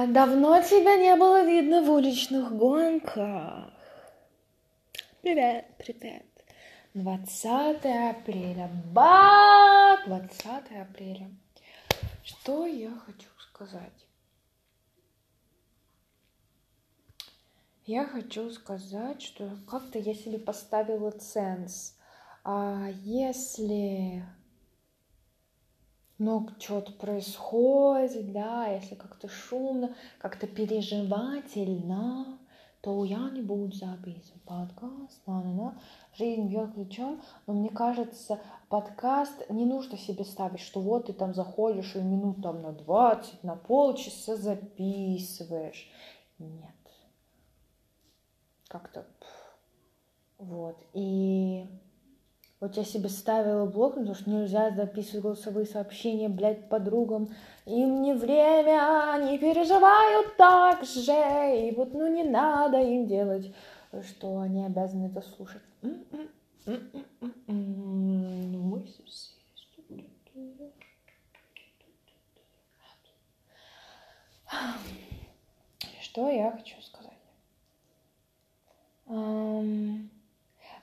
А, давно тебя не было видно в уличных гонках. Привет, привет. 20 апреля. Ба! 20 апреля. Что я хочу сказать? Я хочу сказать, что как-то я себе поставила ценз. А если много чего-то происходит, да, если как-то шумно, как-то переживательно, то я не буду записывать подкаст, да, да, да. жизнь бьет ключом, но мне кажется, подкаст не нужно себе ставить, что вот ты там заходишь и минут там на 20, на полчаса записываешь. Нет. Как-то вот. И вот я себе ставила блок, потому что нельзя записывать голосовые сообщения, блядь, подругам. Им не время, они переживают так же. И вот, ну, не надо им делать, что они обязаны это слушать. Что я хочу сказать?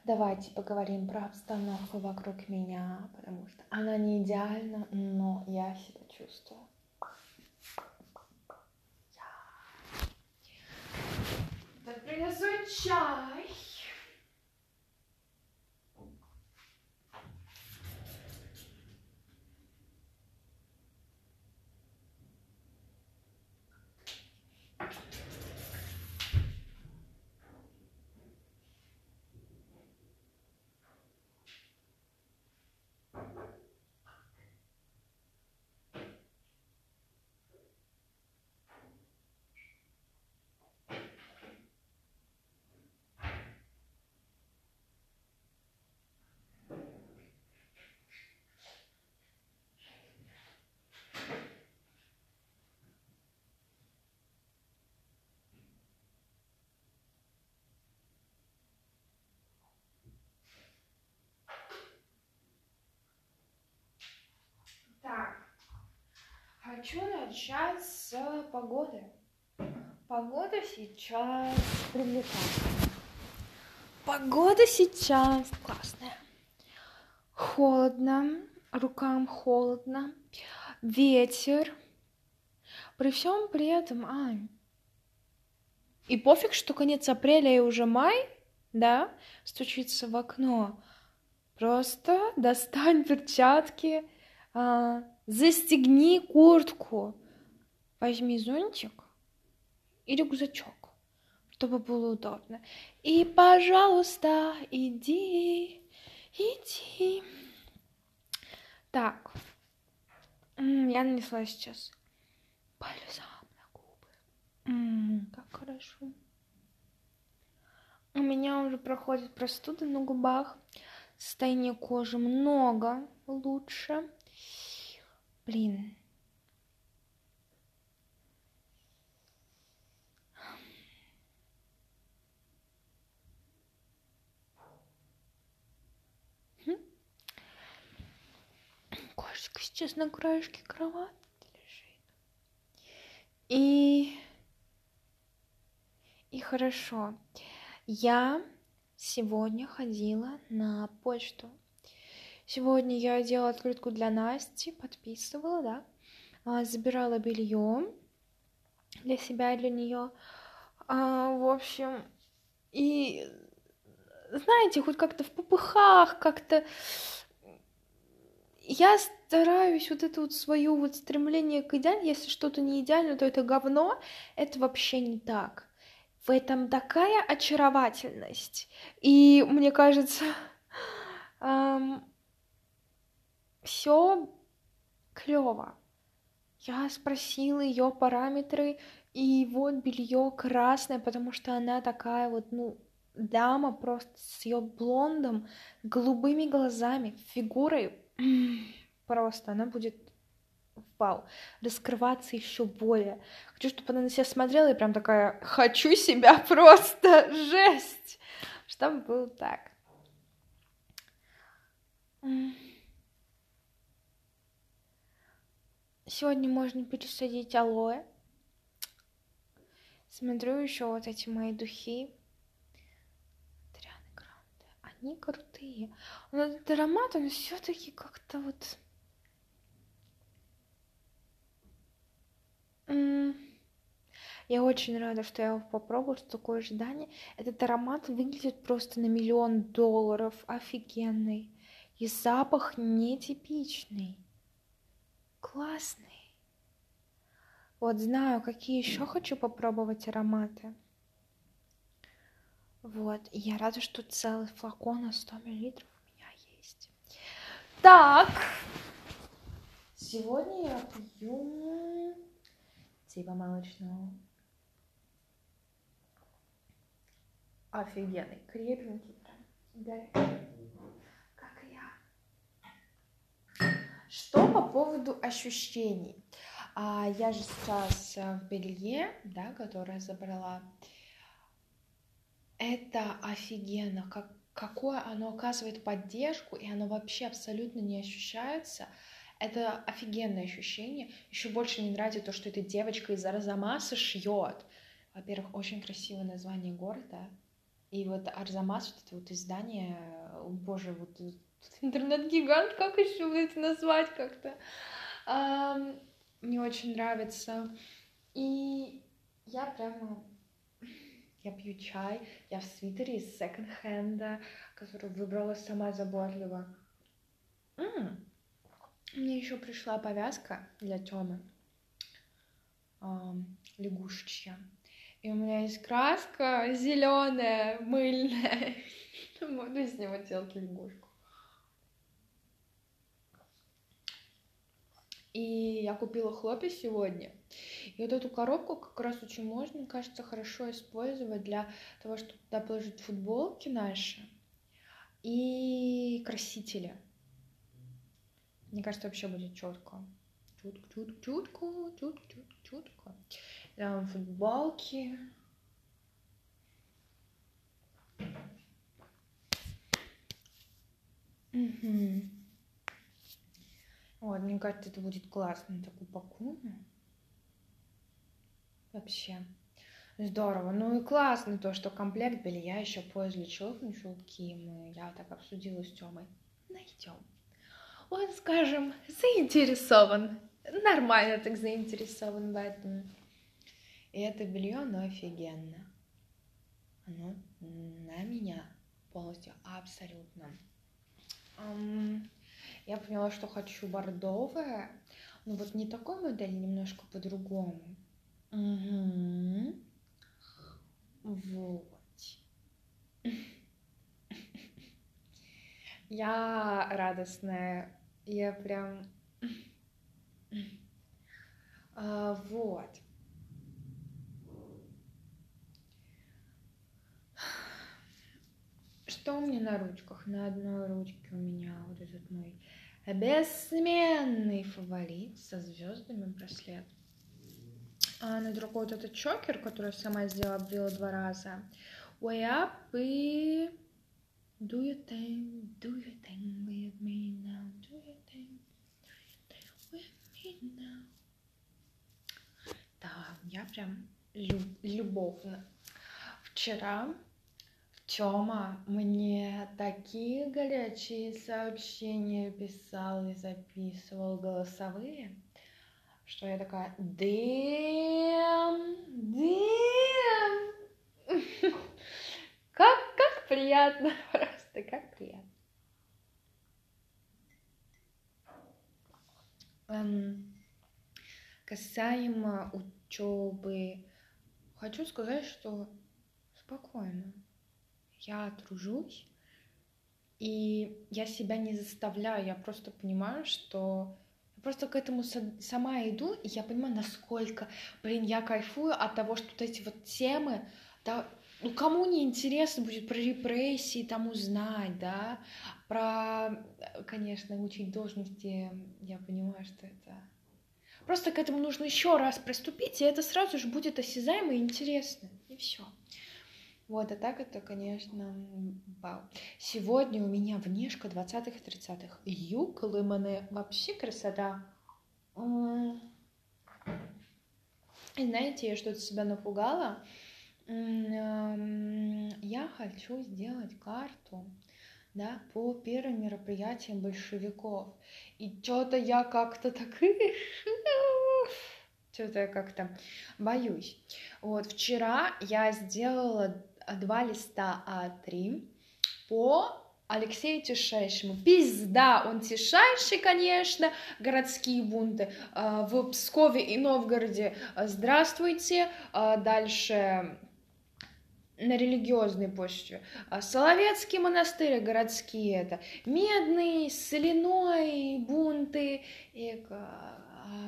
Давайте поговорим про обстановку вокруг меня, потому что она не идеальна, но я себя чувствую. Так принесу чай. Хочу начать с погоды. Погода сейчас привлекательная. Погода сейчас классная. Холодно, рукам холодно, ветер. При всем при этом, Ань, и пофиг, что конец апреля и уже май, да, стучится в окно. Просто достань перчатки, а, Застегни куртку. Возьми зонтик и рюкзачок, чтобы было удобно. И, пожалуйста, иди, иди. Так, я нанесла сейчас бальзам на губы. М-м, как хорошо. У меня уже проходит простуда на губах. Состояние кожи много лучше. Блин. Кошечка сейчас на краешке кровати лежит. И... И хорошо. Я сегодня ходила на почту Сегодня я делала открытку для Насти, подписывала, да, а, забирала белье для себя и для нее. А, в общем, и знаете, хоть как-то в попыхах, как-то я стараюсь вот это вот свое вот стремление к идеалу, если что-то не идеально, то это говно, это вообще не так. В этом такая очаровательность. И мне кажется, все клево. Я спросила ее параметры, и вот белье красное, потому что она такая вот, ну, дама просто с ее блондом, голубыми глазами, фигурой. Просто она будет вау, раскрываться еще более. Хочу, чтобы она на себя смотрела и прям такая, хочу себя просто, жесть, чтобы было так. Сегодня можно пересадить алоэ. Смотрю еще вот эти мои духи. Трианы Гранде. Они крутые. Но этот аромат, он все-таки как-то вот... Я очень рада, что я его попробовала, что такое ожидание. Этот аромат выглядит просто на миллион долларов, офигенный. И запах нетипичный, классный. Вот знаю, какие еще хочу попробовать ароматы. Вот, я рада, что целый флакон на 100 миллилитров у меня есть. Так, сегодня я пью типа молочного. Офигенный, крепенький, как Что по поводу ощущений? А я же сейчас э, в белье, да, которое забрала. Это офигенно, как, какое оно оказывает поддержку, и оно вообще абсолютно не ощущается. Это офигенное ощущение. Еще больше мне нравится то, что эта девочка из Арзамаса шьет. Во-первых, очень красивое название города. И вот Арзамас, вот это вот издание, о, боже, вот интернет-гигант, как еще это назвать как-то? мне очень нравится. И я прямо... Я пью чай, я в свитере из секонд-хенда, который выбрала сама заботливо. М-м. Мне еще пришла повязка для Тёмы. Эм, лягушечья. И у меня есть краска зеленая, мыльная. Буду из него делать лягушку. И я купила хлопья сегодня. И вот эту коробку как раз очень можно, кажется, хорошо использовать для того, чтобы туда положить футболки наши и красители. Мне кажется, вообще будет четко. Чутко, чутко, чутко, чутко, чутко, чутко. Там футболки. Угу. Вот, мне кажется, это будет классно, так упакуем. Вообще. Здорово. Ну и классно то, что комплект белья еще по излечевым шелки мы, я так обсудила с Тёмой, найдем. Он, скажем, заинтересован. Нормально так заинтересован в этом. И это белье, оно офигенно. Оно на меня полностью абсолютно. Um, я поняла, что хочу бордовое. Ну вот не такой модель, немножко по-другому. Угу. Вот. Я радостная. Я прям... А, вот. Что у меня на ручках? На одной ручке у меня вот этот мой бессменный фаворит со звездами браслет. А на другой вот этот чокер, который сама сделала, обвела два раза. Way up и... Do you think, do you think with me now? Do you think, do you think with me now? Да, я прям люб любовно. Вчера Тёма мне такие горячие сообщения писал и записывал голосовые, что я такая, дэм, дэм. Как, как приятно, просто как приятно. Эм, касаемо учебы, хочу сказать, что спокойно я тружусь, и я себя не заставляю, я просто понимаю, что я просто к этому сама иду, и я понимаю, насколько, блин, я кайфую от того, что вот эти вот темы, да, ну кому не интересно будет про репрессии там узнать, да, про, конечно, учить должности, я понимаю, что это... Просто к этому нужно еще раз приступить, и это сразу же будет осязаемо и интересно, и все. Вот, а так это, конечно, вау. Сегодня у меня внешка 20-х и 30-х. Юг, Лыманы, вообще красота. И знаете, я что-то себя напугала. Я хочу сделать карту да, по первым мероприятиям большевиков. И что-то я как-то так... Что-то я как-то боюсь. Вот, вчера я сделала два листа А3 по Алексею Тишайшему. Пизда, он тишайший, конечно, городские бунты. А, в Пскове и Новгороде а, здравствуйте. А, дальше на религиозной почве. Соловецкие монастыри городские это. Медный, соляной, бунты. И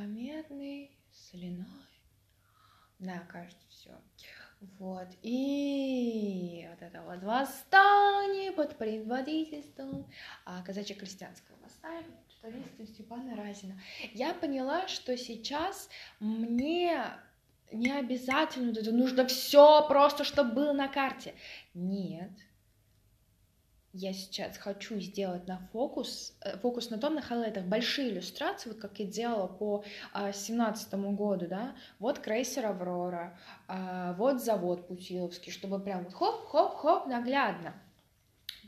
медный, соляной. Да, кажется, все. Вот, и вот это вот восстание под предводительством а, казачье-крестьянского восстания предводительством Степана Разина. Я поняла, что сейчас мне не обязательно это нужно все просто, чтобы было на карте. Нет, я сейчас хочу сделать на фокус, э, фокус на том, на хайлайтах, большие иллюстрации, вот как я делала по а, семнадцатому году, да, вот крейсер Аврора, а, вот завод Путиловский, чтобы прям хоп-хоп-хоп наглядно,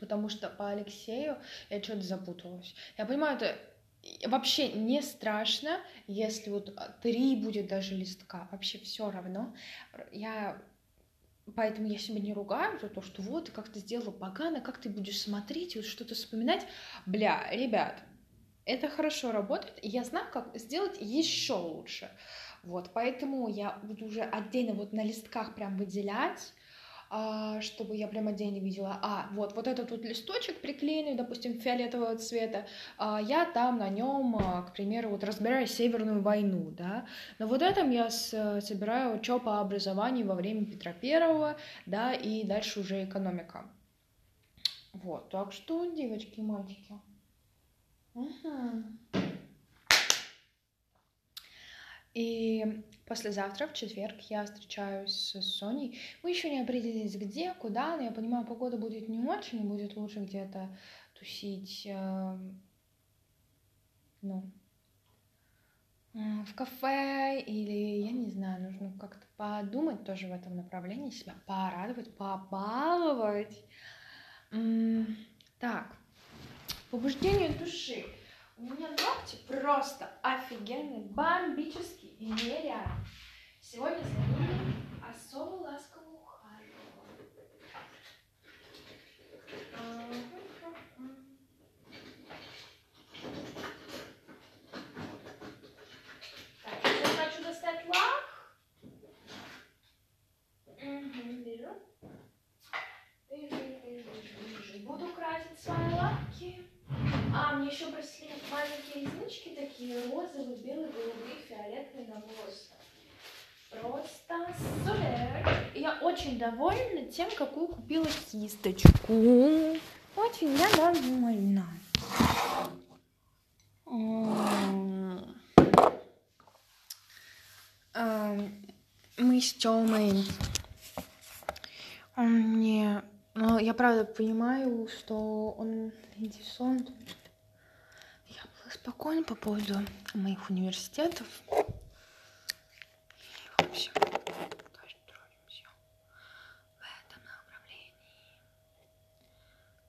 потому что по Алексею я что-то запуталась. Я понимаю, это вообще не страшно, если вот три будет даже листка, вообще все равно. Я Поэтому я себя не ругаю за то, что вот, ты как-то сделала погано, как ты будешь смотреть, вот что-то вспоминать. Бля, ребят, это хорошо работает, и я знаю, как сделать еще лучше. Вот, поэтому я буду уже отдельно вот на листках прям выделять, а, чтобы я прям отдельно видела, а, вот, вот этот вот листочек приклеенный, допустим, фиолетового цвета, а, я там на нем, а, к примеру, вот разбираю Северную войну, да, но вот этом я с, собираю что по образованию во время Петра Первого, да, и дальше уже экономика. Вот, так что, девочки и мальчики. Угу. И послезавтра, в четверг, я встречаюсь с Соней. Мы еще не определились, где, куда, но я понимаю, погода будет не очень, будет лучше где-то тусить, э, ну, э, в кафе или, я не знаю, нужно как-то подумать тоже в этом направлении, себя порадовать, побаловать. Так, побуждение души. У меня ногти просто офигенные, бомбические и нереальные. Сегодня за ними особо ласково ухаживала. Так, сейчас хочу достать лак. Угу, вижу. Вижу, вижу, вижу. Буду красить свои лапки. А, мне еще просили реснички такие, розовые, белые, голубые, фиолетовые на. Просто супер! Я очень довольна тем, какую купила кисточку. Очень я довольна. Мы с Тёмой он мне... Ну, я правда понимаю, что он интересует спокойно по поводу моих университетов.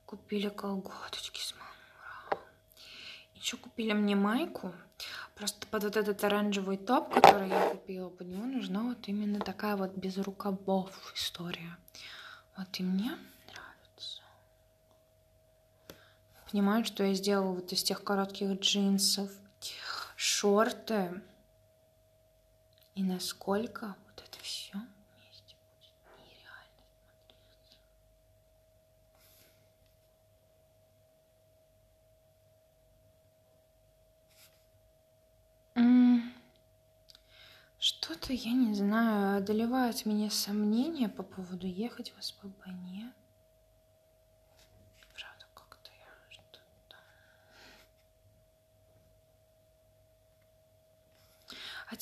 Купили колготочки с мамуром. Еще купили мне майку. Просто под вот этот оранжевый топ, который я купила, под него нужна вот именно такая вот без рукавов история. Вот и мне понимают, что я сделала вот из тех коротких джинсов шорты. И насколько вот это все вместе будет нереально смотреться. Что-то, я не знаю, одолевают меня сомнения по поводу ехать в СПБ, нет?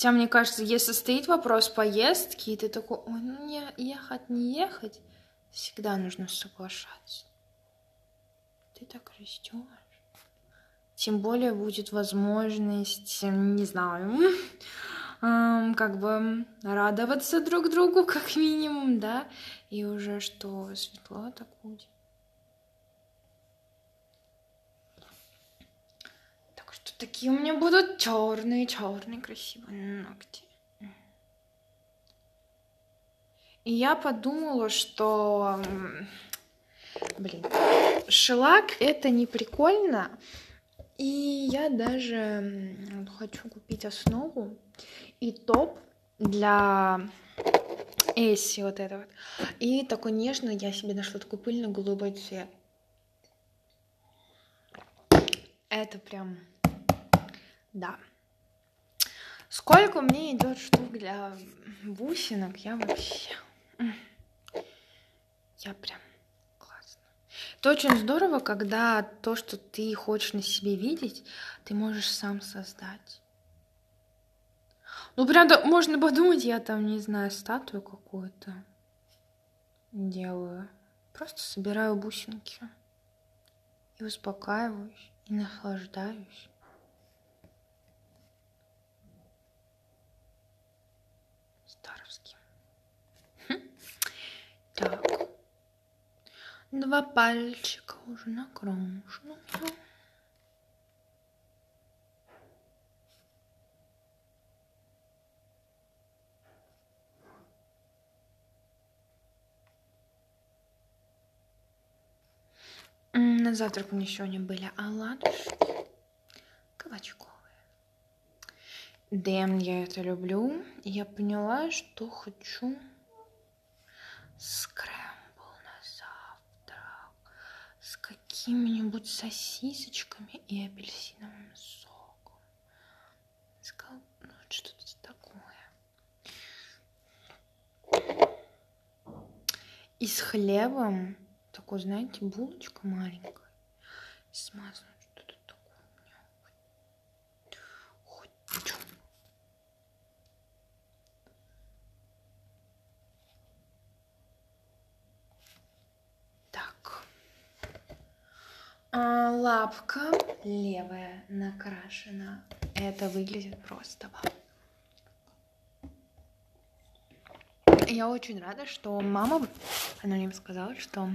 Хотя, мне кажется, если стоит вопрос поездки, и ты такой, ой, ну не ехать, не ехать, всегда нужно соглашаться. Ты так растешь. Тем более будет возможность, не знаю, эм, как бы радоваться друг другу, как минимум, да, и уже что светло так будет. Так что такие у меня будут черные, черные красивые ногти. И я подумала, что, блин, шелак это не прикольно, и я даже хочу купить основу и топ для Эсси вот это вот. И такой нежный я себе нашла такой пыльно-голубой цвет. Это прям, да. Сколько мне идет штук для бусинок, я вообще... Я прям это очень здорово, когда то, что ты хочешь на себе видеть, ты можешь сам создать. Ну, прям да, можно подумать, я там, не знаю, статую какую-то делаю. Просто собираю бусинки и успокаиваюсь, и наслаждаюсь. Старовский. Хм. Так. Два пальчика уже накрошены. На завтрак у меня сегодня были оладушки кабачковые. Дэм, я это люблю. Я поняла, что хочу скрэп какими-нибудь сосисочками и апельсиновым соком. Сказал, ну, что-то такое. И с хлебом, такой, знаете, булочка маленькая, смазана А, лапка левая накрашена. Это выглядит просто Я очень рада, что мама, она мне сказала, что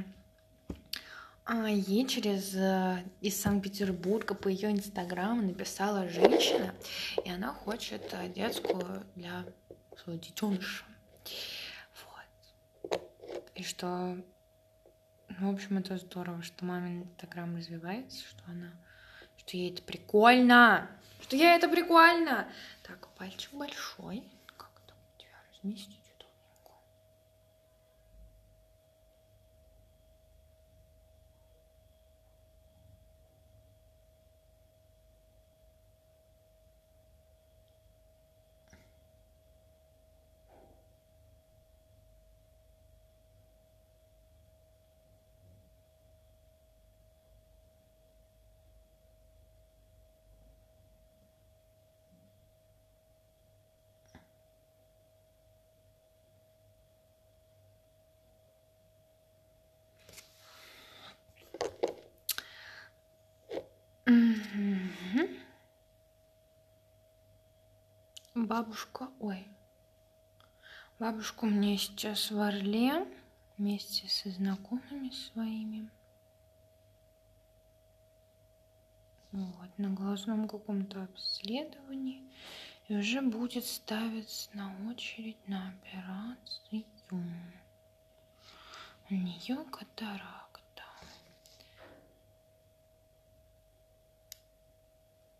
а, ей через э, из Санкт-Петербурга по ее инстаграму написала женщина, и она хочет э, детскую для своего детеныша. Вот. И что ну, в общем, это здорово, что мамин инстаграм развивается, что она, что ей это прикольно, что ей это прикольно. Так, пальчик большой. Как у тебя разместить? Бабушка, ой, бабушка у меня сейчас в Орле вместе со знакомыми своими. Вот, на глазном каком-то обследовании. И уже будет ставиться на очередь на операцию. У нее катаракта.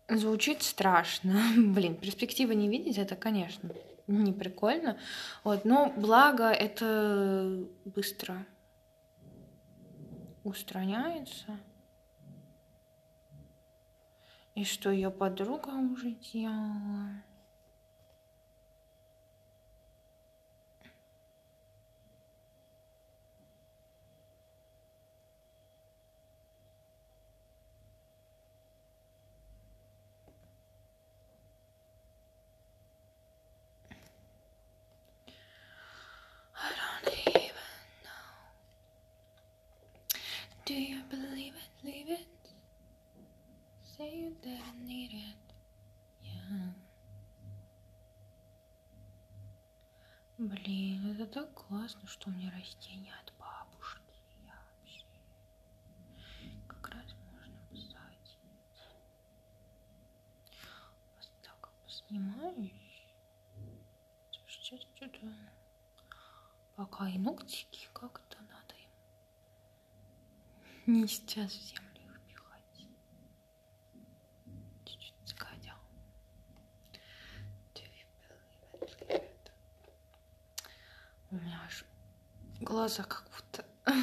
Звучит страшно. Блин, перспективы не видеть, это, конечно, не прикольно. Вот, но благо это быстро устраняется. И что ее подруга уже делала. say you didn't need it. Yeah. Блин, это так классно, что у меня растения от бабушки. Я вообще... Как раз можно посадить. Вот так поснимаюсь. Сейчас что-то... Пока и ногтики как-то надо им. Не сейчас всем. Глаза как будто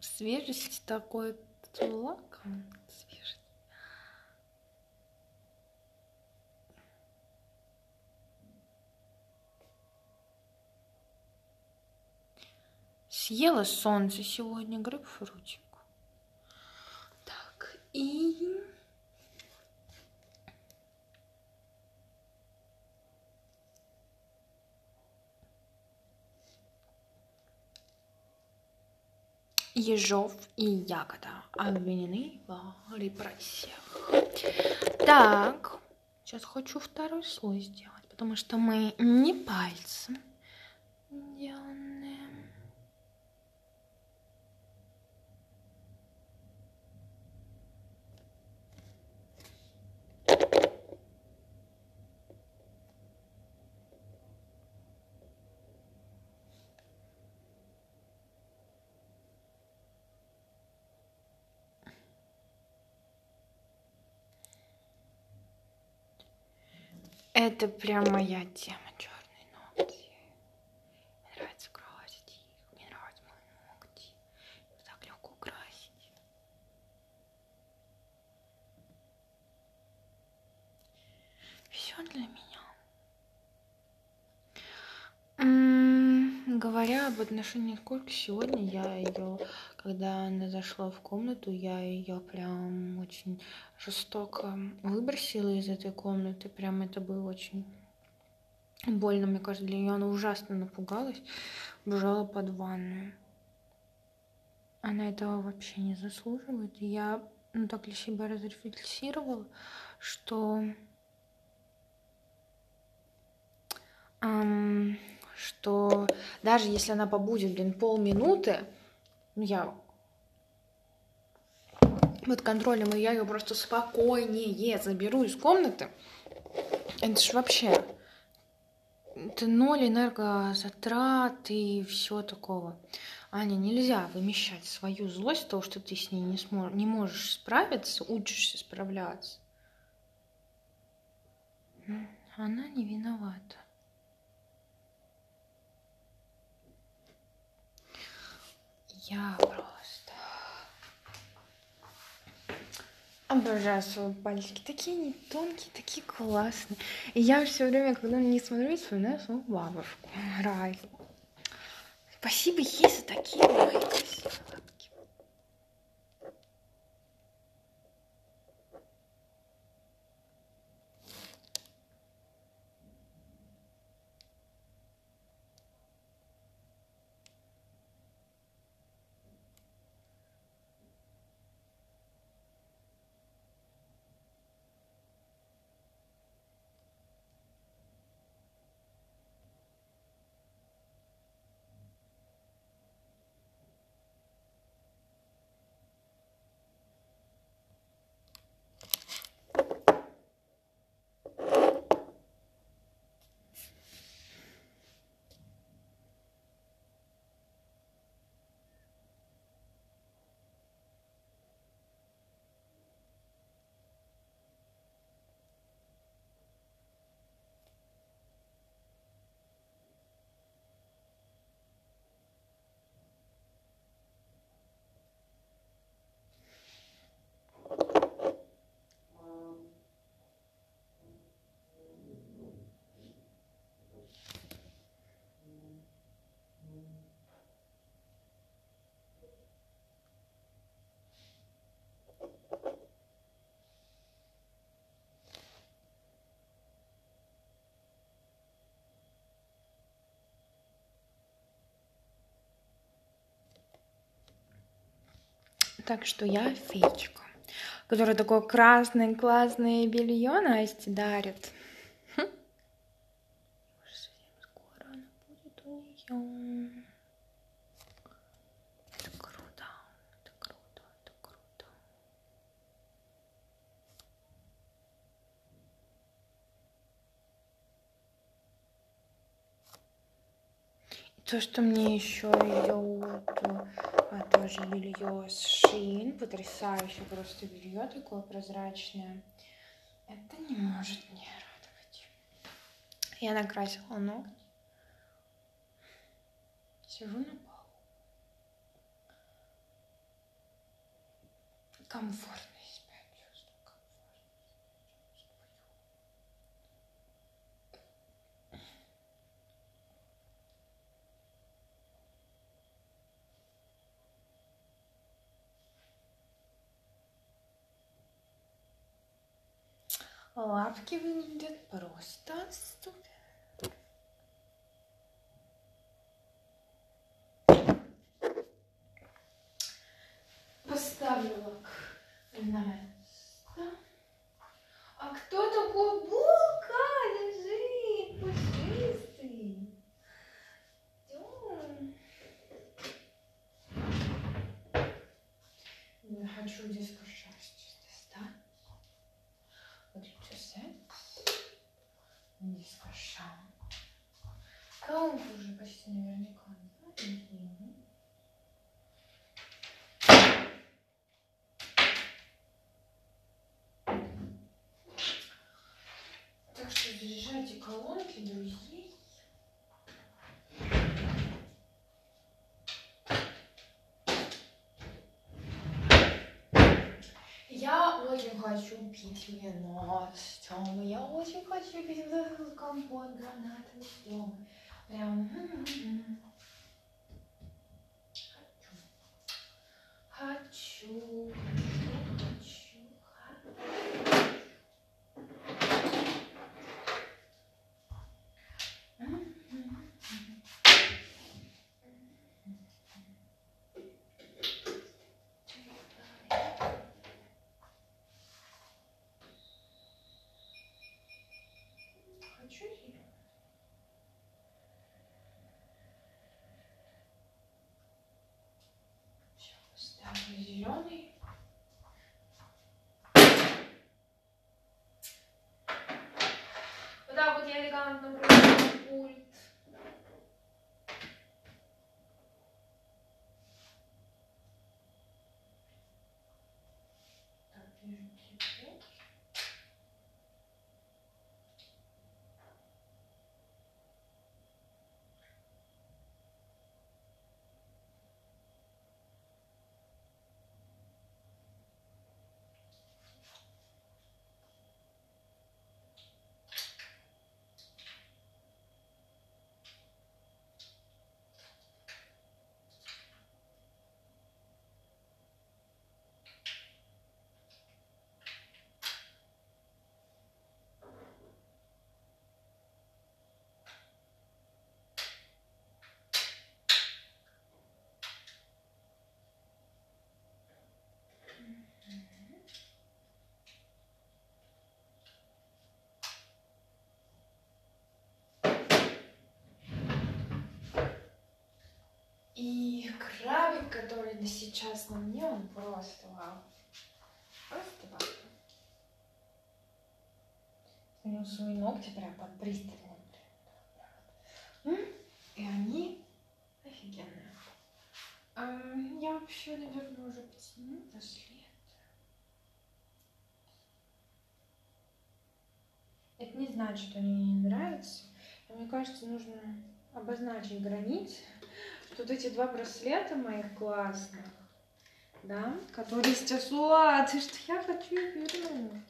свежести такой лаком свежесть. Съела солнце сегодня грейпфрутик. Так, и... Ежов и Ягода обвинены в репрессиях. Так, сейчас хочу второй слой сделать, потому что мы не пальцем делаем. Это прям моя тема, ногти. Мне нравится красить их, мне нравятся мои ногти. Их так легко красить. Все для меня. Об отношениях Кольки, сегодня я ее, когда она зашла в комнату, я ее прям очень жестоко выбросила из этой комнаты. Прям это было очень больно, мне кажется, для нее. Она ужасно напугалась, бежала под ванную. Она этого вообще не заслуживает. Я ну, так для себя разрефлексировала, что ам, что даже если она побудет, блин, полминуты, ну, я под контролем, и я ее просто спокойнее заберу из комнаты, это ж вообще, это ноль энергозатрат и все такого. Аня, нельзя вымещать свою злость, того, что ты с ней не, сможешь, не можешь справиться, учишься справляться. Она не виновата. Я просто обожаю свои пальчики. Такие они тонкие, такие классные. И я все время, когда на них смотрю, вспоминаю свою бабушку. Рай. Спасибо ей за такие мои красивые Так что я феечка, которая такое красное классное белье Насте дарит. Хм. Скоро она будет. нее. Это круто, это круто, это круто. И то, что мне еще идет а, тоже белье с Шин, потрясающее просто белье такое прозрачное. Это не может не радовать. Я накрасила ногти. Сижу на полу. Комфортно Лапки выглядят просто супер. Поставлю лак на место. А кто такой булка лежит? Пушистый. Идём. Не хочу диско шерсть достать. Выключу секс. Диско шерсть. Каунт уже почти наверняка. да? Мгм. Так что заряжайте колонки, друзей. Я очень хочу пить вино с Тёмой. Я очень хочу пить компот гранатовый с Тёмой. Прям... Хочу, хочу, not на сейчас на мне, он просто вау. Просто вау. Сменил свои ногти прям под пристальным. И они офигенные. Я вообще, наверное, уже потяну браслет. Это не значит, что они мне не нравятся. Но мне кажется, нужно обозначить границы. Тут эти два браслета моих классных, да, которые сейчас, уа, ты что я хочу их вернуть.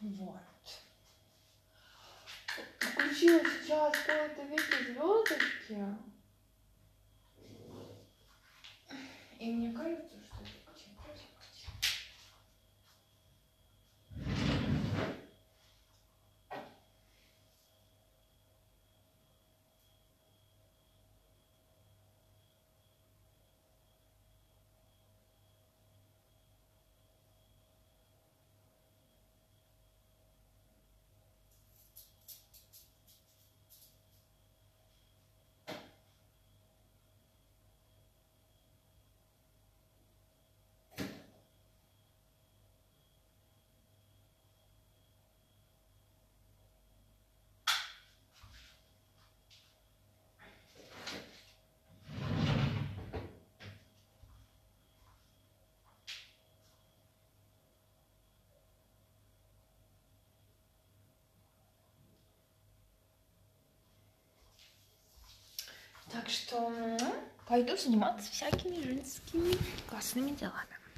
Вот. Включила сейчас какой-то веки звездочки. И мне кажется, что это очень красиво. Так что пойду заниматься всякими женскими классными делами.